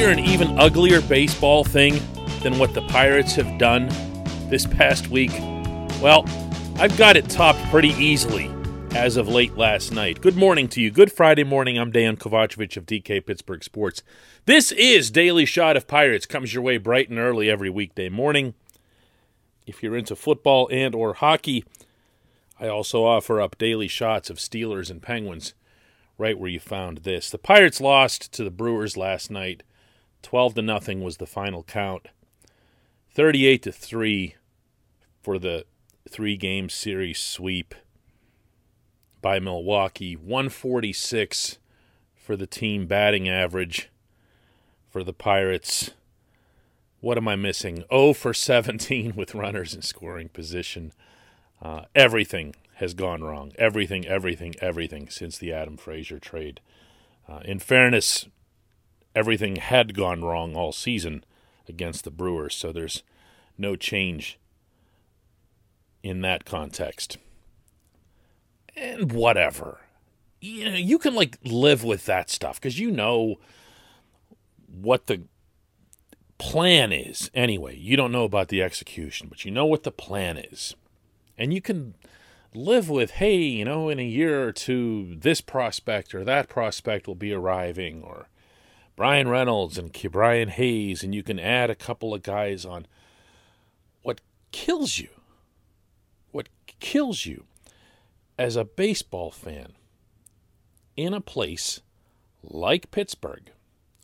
hear an even uglier baseball thing than what the Pirates have done this past week? Well, I've got it topped pretty easily as of late last night. Good morning to you. Good Friday morning. I'm Dan Kovacevic of DK Pittsburgh Sports. This is Daily Shot of Pirates. Comes your way bright and early every weekday morning. If you're into football and or hockey, I also offer up daily shots of Steelers and Penguins right where you found this. The Pirates lost to the Brewers last night. 12 to nothing was the final count. 38 to 3 for the three game series sweep by Milwaukee. 146 for the team batting average for the Pirates. What am I missing? 0 for 17 with runners in scoring position. Uh, everything has gone wrong. Everything, everything, everything since the Adam Frazier trade. Uh, in fairness, everything had gone wrong all season against the Brewers, so there's no change in that context. And whatever. You know, you can like live with that stuff because you know what the plan is anyway. You don't know about the execution, but you know what the plan is. And you can live with, hey, you know, in a year or two, this prospect or that prospect will be arriving, or Bryan Reynolds and Brian Hayes, and you can add a couple of guys on. What kills you, what kills you as a baseball fan in a place like Pittsburgh,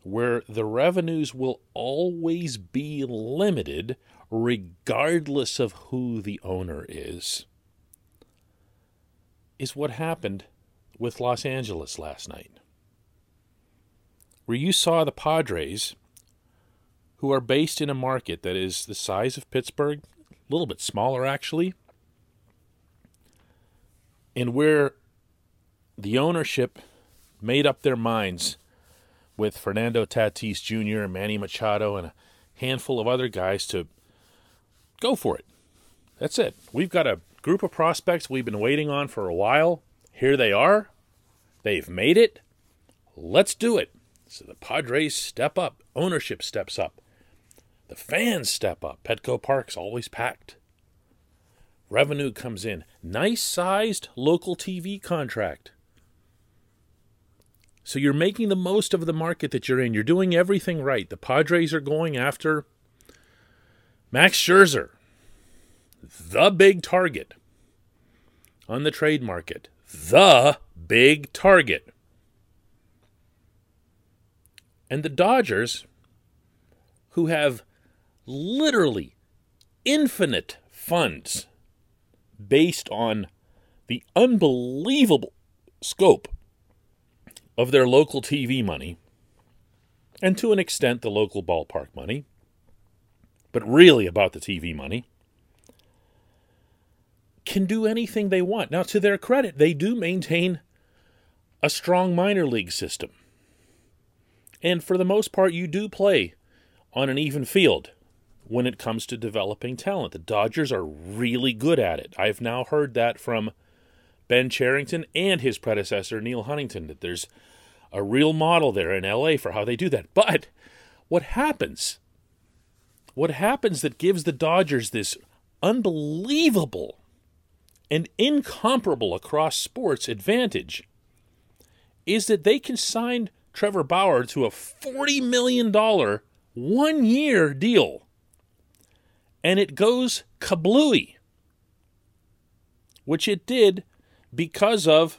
where the revenues will always be limited regardless of who the owner is is what happened with Los Angeles last night, where you saw the Padres, who are based in a market that is the size of Pittsburgh, a little bit smaller actually, and where the ownership made up their minds with Fernando Tatis Jr., and Manny Machado, and a handful of other guys to go for it. That's it. We've got a group of prospects we've been waiting on for a while. Here they are. They've made it. Let's do it. So the Padres step up. Ownership steps up. The fans step up. Petco Park's always packed. Revenue comes in. Nice sized local TV contract. So you're making the most of the market that you're in. You're doing everything right. The Padres are going after Max Scherzer the big target on the trade market. The big target. And the Dodgers, who have literally infinite funds based on the unbelievable scope of their local TV money, and to an extent the local ballpark money, but really about the TV money can do anything they want. Now, to their credit, they do maintain a strong minor league system. And for the most part, you do play on an even field when it comes to developing talent. The Dodgers are really good at it. I've now heard that from Ben Cherington and his predecessor, Neil Huntington, that there's a real model there in LA for how they do that. But what happens? What happens that gives the Dodgers this unbelievable and incomparable across sports advantage is that they can sign Trevor Bauer to a $40 million one year deal. And it goes kablooey, which it did because of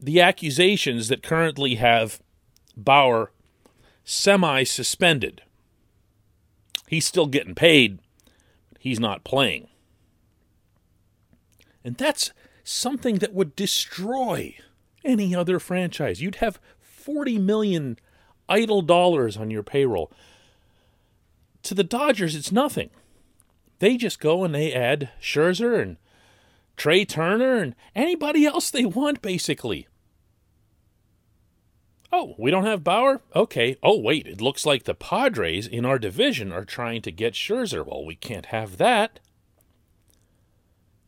the accusations that currently have Bauer semi suspended. He's still getting paid, he's not playing. And that's something that would destroy any other franchise. You'd have 40 million idle dollars on your payroll. To the Dodgers, it's nothing. They just go and they add Scherzer and Trea Turner and anybody else they want, basically. Oh, we don't have Bauer? Okay. Oh, wait, it looks like the Padres in our division are trying to get Scherzer. Well, we can't have that.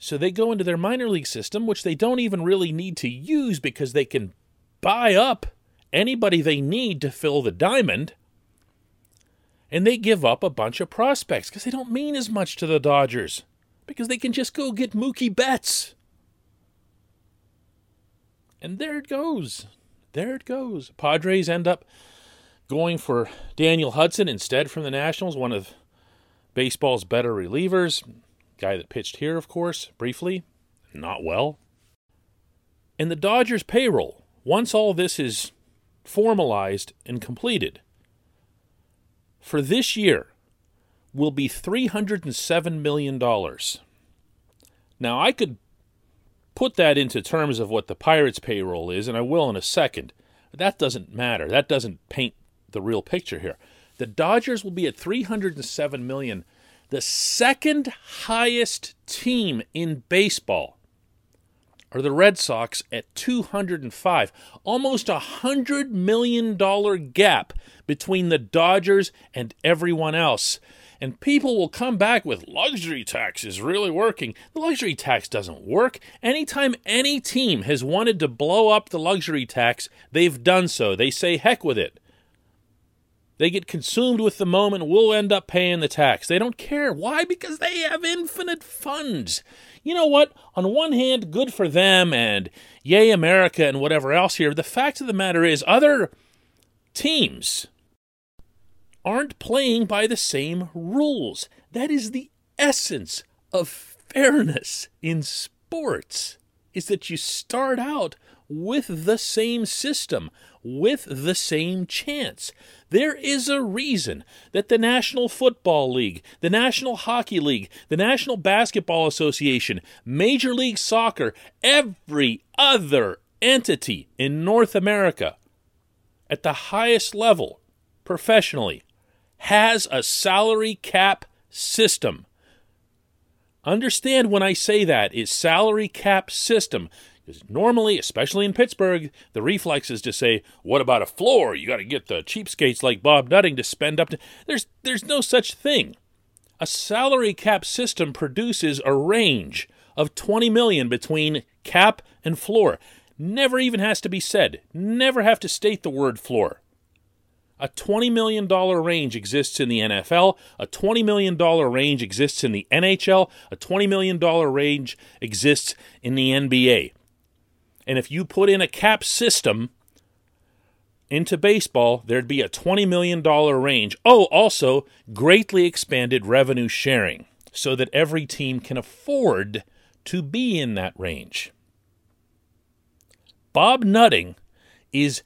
So they go into their minor league system, which they don't even really need to use because they can buy up anybody they need to fill the diamond. And they give up a bunch of prospects because they don't mean as much to the Dodgers because they can just go get Mookie Betts. And there it goes. There it goes. Padres end up going for Daniel Hudson instead from the Nationals, one of baseball's better relievers. Guy that pitched here, of course, briefly. Not well. And the Dodgers payroll, once all this is formalized and completed, for this year will be $307 million. Now, I could put that into terms of what the Pirates' payroll is, and I will in a second. But that doesn't matter. That doesn't paint the real picture here. The Dodgers will be at 307 million, the second highest team in baseball are the Red Sox at 205. Almost a $100 million gap between the Dodgers and everyone else. And people will come back with luxury tax is really working. The luxury tax doesn't work. Anytime any team has wanted to blow up the luxury tax, they've done so. They say, heck with it. They get consumed with the moment. We'll end up paying the tax. They don't care. Why? Because they have infinite funds. You know what? On one hand, good for them and yay, America and whatever else here. The fact of the matter is, other teams aren't playing by the same rules. That is the essence of fairness in sports is that you start out with the same system, with the same chance. There is a reason that the National Football League, the National Hockey League, the National Basketball Association, Major League Soccer, every other entity in North America at the highest level professionally has a salary cap system. Understand when I say that it's salary cap system. Because normally, especially in Pittsburgh, the reflex is to say, "What about a floor? You got to get the cheapskates like Bob Nutting to spend up to." There's there's no such thing. A salary cap system produces a range of 20 million between cap and floor. Never even has to be said. Never have to state the word floor. A $20 million range exists in the NFL. A $20 million range exists in the NHL. A $20 million range exists in the NBA. And if you put in a cap system into baseball, there'd be a $20 million range. Oh, also, greatly expanded revenue sharing so that every team can afford to be in that range. Bob Nutting is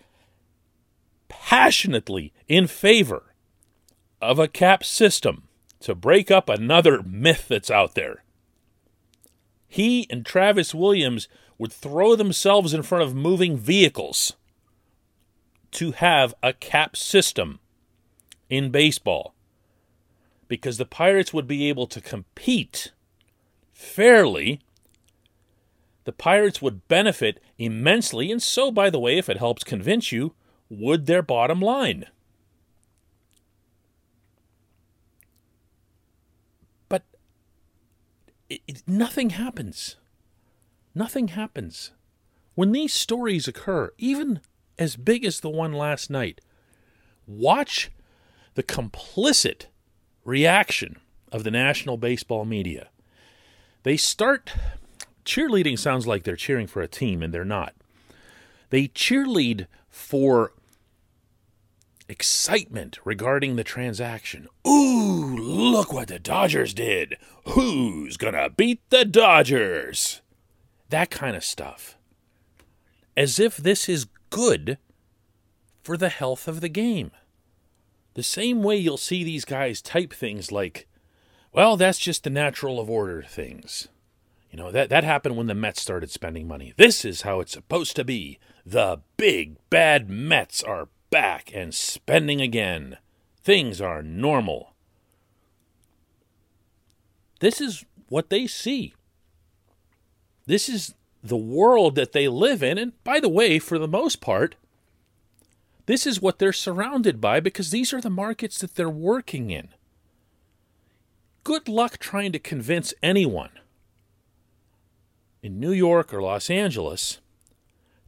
passionately in favor of a cap system to break up another myth that's out there. He and Travis Williams would throw themselves in front of moving vehicles to have a cap system in baseball because the Pirates would be able to compete fairly. The Pirates would benefit immensely, and so, by the way, if it helps convince you, would their bottom line. But it, it, nothing happens. Nothing happens. When these stories occur, even as big as the one last night, watch the complicit reaction of the national baseball media. They start cheerleading sounds like they're cheering for a team, and they're not. They cheerlead for excitement regarding the transaction. Ooh, look what the Dodgers did. Who's gonna beat the Dodgers? That kind of stuff. As if this is good for the health of the game. The same way you'll see these guys type things like, well, that's just the natural of order things. You know, that, that happened when the Mets started spending money. This is how it's supposed to be. The big bad Mets are back and spending again. Things are normal. This is what they see. This is the world that they live in. And by the way, for the most part, this is what they're surrounded by because these are the markets that they're working in. Good luck trying to convince anyone in New York or Los Angeles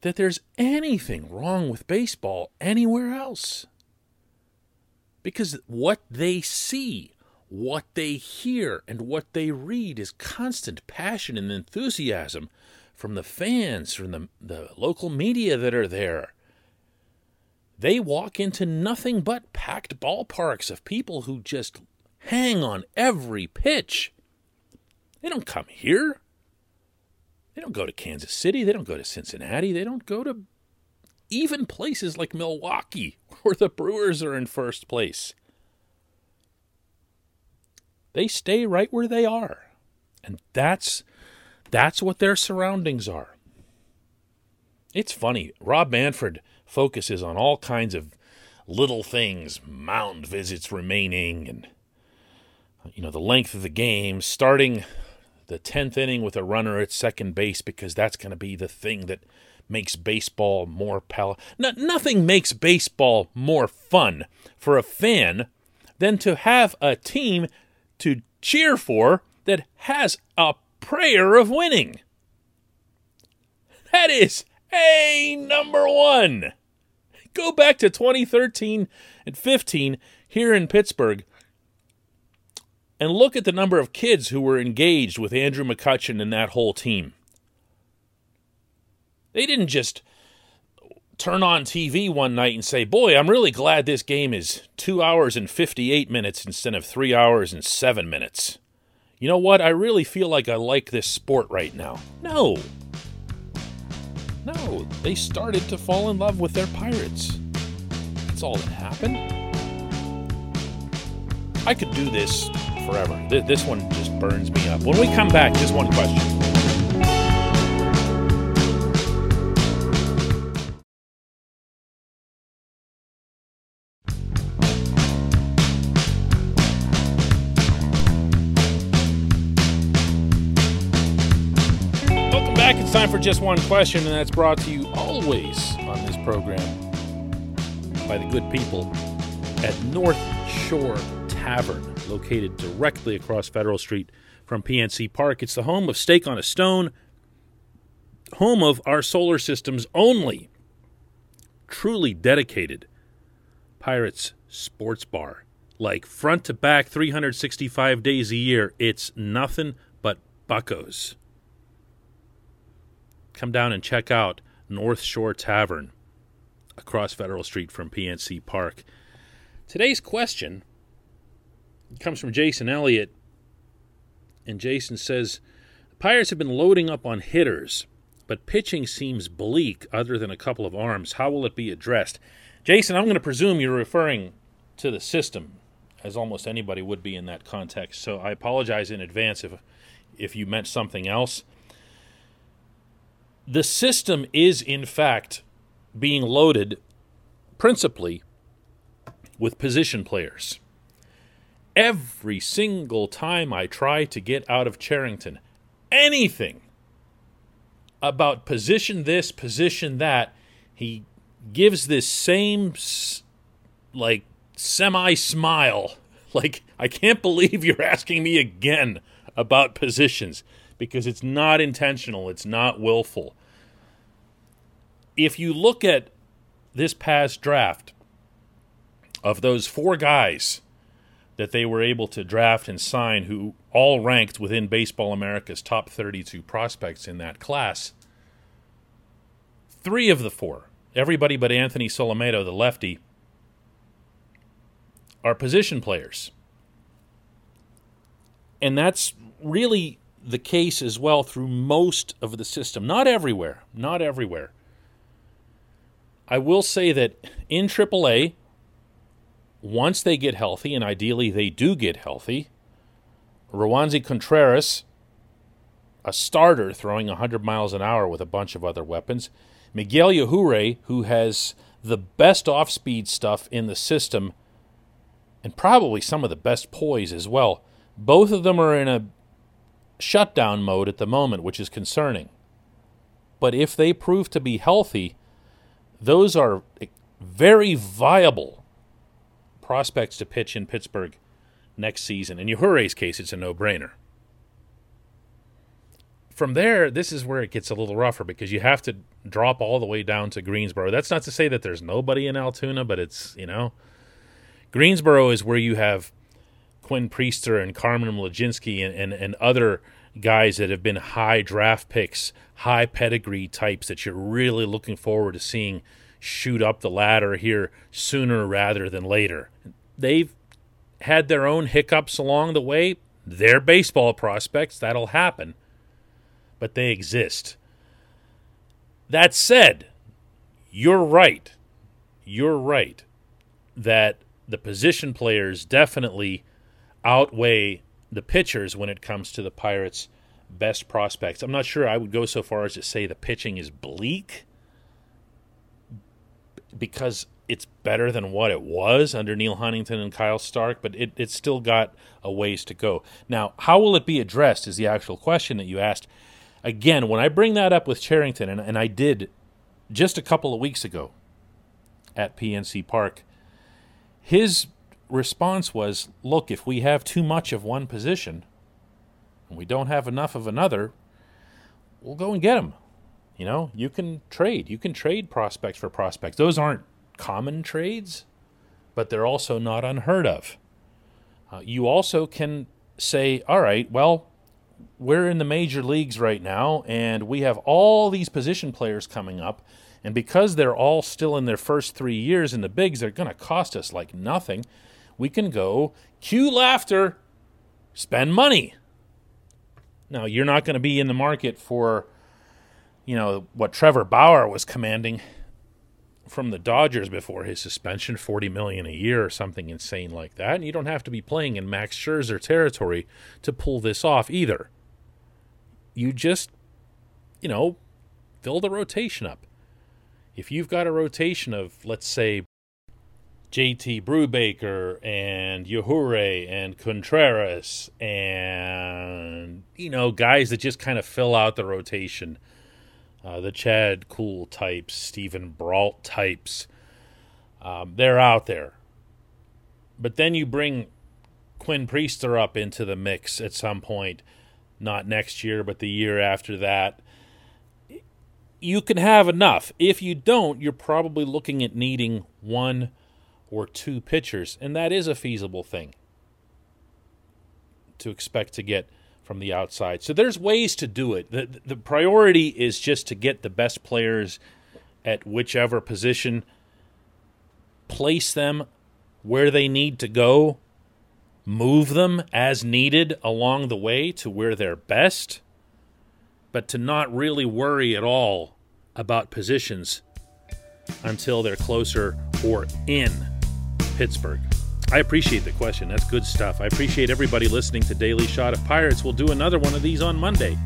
that there's anything wrong with baseball anywhere else. Because what they see, what they hear, and what they read is constant passion and enthusiasm from the fans, from the, the local media that are there. They walk into nothing but packed ballparks of people who just hang on every pitch. They don't come here. They don't go to Kansas City. They don't go to Cincinnati. They don't go to even places like Milwaukee, where the Brewers are in first place. They stay right where they are. And that's that's what their surroundings are. It's funny. Rob Manfred focuses on all kinds of little things, mound visits remaining and you know, the length of the game, starting the 10th inning with a runner at second base because that's going to be the thing that makes baseball more pal. No, nothing makes baseball more fun for a fan than to have a team to cheer for that has a prayer of winning. That is a number one. Go back to 2013 and 15 here in Pittsburgh and look at the number of kids who were engaged with Andrew McCutchen and that whole team. They didn't just turn on TV one night and say, Boy, I'm really glad this game is two hours and 58 minutes instead of three hours and seven minutes. You know what? I really feel like I like this sport right now. No. No, they started to fall in love with their pirates. That's all that happened. I could do this forever. This one just burns me up. When we come back, just one question. It's time for just one question, and that's brought to you always on this program by the good people at North Shore Tavern located directly across Federal Street from PNC Park. It's the home of Steak on a Stone, home of our solar system's only truly dedicated Pirates sports bar. Like front to back, 365 days a year, it's nothing but buckos. Come down and check out North Shore Tavern across Federal Street from PNC Park. Today's question comes from Jason Elliott. And Jason says the Pirates have been loading up on hitters, but pitching seems bleak other than a couple of arms. How will it be addressed? Jason, I'm going to presume you're referring to the system, as almost anybody would be in that context. So I apologize in advance if if you meant something else. The system is in fact being loaded principally with position players every single time I try to get out of Cherington anything about position this, position that, he gives this same like semi smile. Like, I can't believe you're asking me again about positions because it's not intentional, it's not willful. If you look at this past draft of those four guys that they were able to draft and sign who all ranked within Baseball America's top 32 prospects in that class. Three of the four, everybody but Anthony Solometo, the lefty, are position players. And that's really the case as well through most of the system. Not everywhere, not everywhere. I will say that in AAA, once they get healthy, and ideally they do get healthy, Roansy Contreras, a starter throwing 100 miles an hour with a bunch of other weapons, Miguel Yajure, who has the best off speed stuff in the system, and probably some of the best poise as well. Both of them are in a shutdown mode at the moment, which is concerning. But if they prove to be healthy, those are very viable prospects to pitch in Pittsburgh next season. In Yajure's case, it's a no brainer. from there, this is where it gets a little rougher because you have to drop all the way down to Greensboro. That's not to say that there's nobody in Altoona, but it's, you know, Greensboro is where you have Quinn Priester and Carmen Mlodzinski and, and, and other guys that have been high draft picks, high pedigree types that you're really looking forward to seeing shoot up the ladder here sooner rather than later. They've had their own hiccups along the way. They're baseball prospects, that'll happen, but they exist. That said, you're right. You're right that the position players definitely outweigh the pitchers when it comes to the Pirates' best prospects. I'm not sure I would go so far as to say the pitching is bleak because it's better than what it was under Neil Huntington and Kyle Stark, but it, it's still got a ways to go. Now, how will it be addressed is the actual question that you asked. Again, when I bring that up with Cherington, and, and I did just a couple of weeks ago at PNC Park, his response was look, if we have too much of one position and we don't have enough of another, we'll go and get them. You know, you can trade. You can trade prospects for prospects. Those aren't common trades, but they're also not unheard of. Uh, you also can say, all right, well, we're in the major leagues right now, and we have all these position players coming up. And because they're all still in their first three years in the bigs, they're going to cost us like nothing. We can go cue laughter, spend money. Now, you're not going to be in the market for, you know, what Trevor Bauer was commanding from the Dodgers before his suspension, 40 million a year or something insane like that. And you don't have to be playing in Max Scherzer territory to pull this off either. You just, you know, fill the rotation up if you've got a rotation of, let's say, JT Brubaker and Yajure and Contreras and, you know, guys that just kind of fill out the rotation, uh, the Chad Kuhl types, Steven Brault types, um, they're out there. But then you bring Quinn Priester up into the mix at some point, not next year, but the year after that you can have enough. If you don't, you're probably looking at needing one or two pitchers, and that is a feasible thing to expect to get from the outside. So there's ways to do it. The, the priority is just to get the best players at whichever position, place them where they need to go, move them as needed along the way to where they're best but to not really worry at all about positions until they're closer or in Pittsburgh. I appreciate the question. That's good stuff. I appreciate everybody listening to Daily Shot of Pirates. We'll do another one of these on Monday.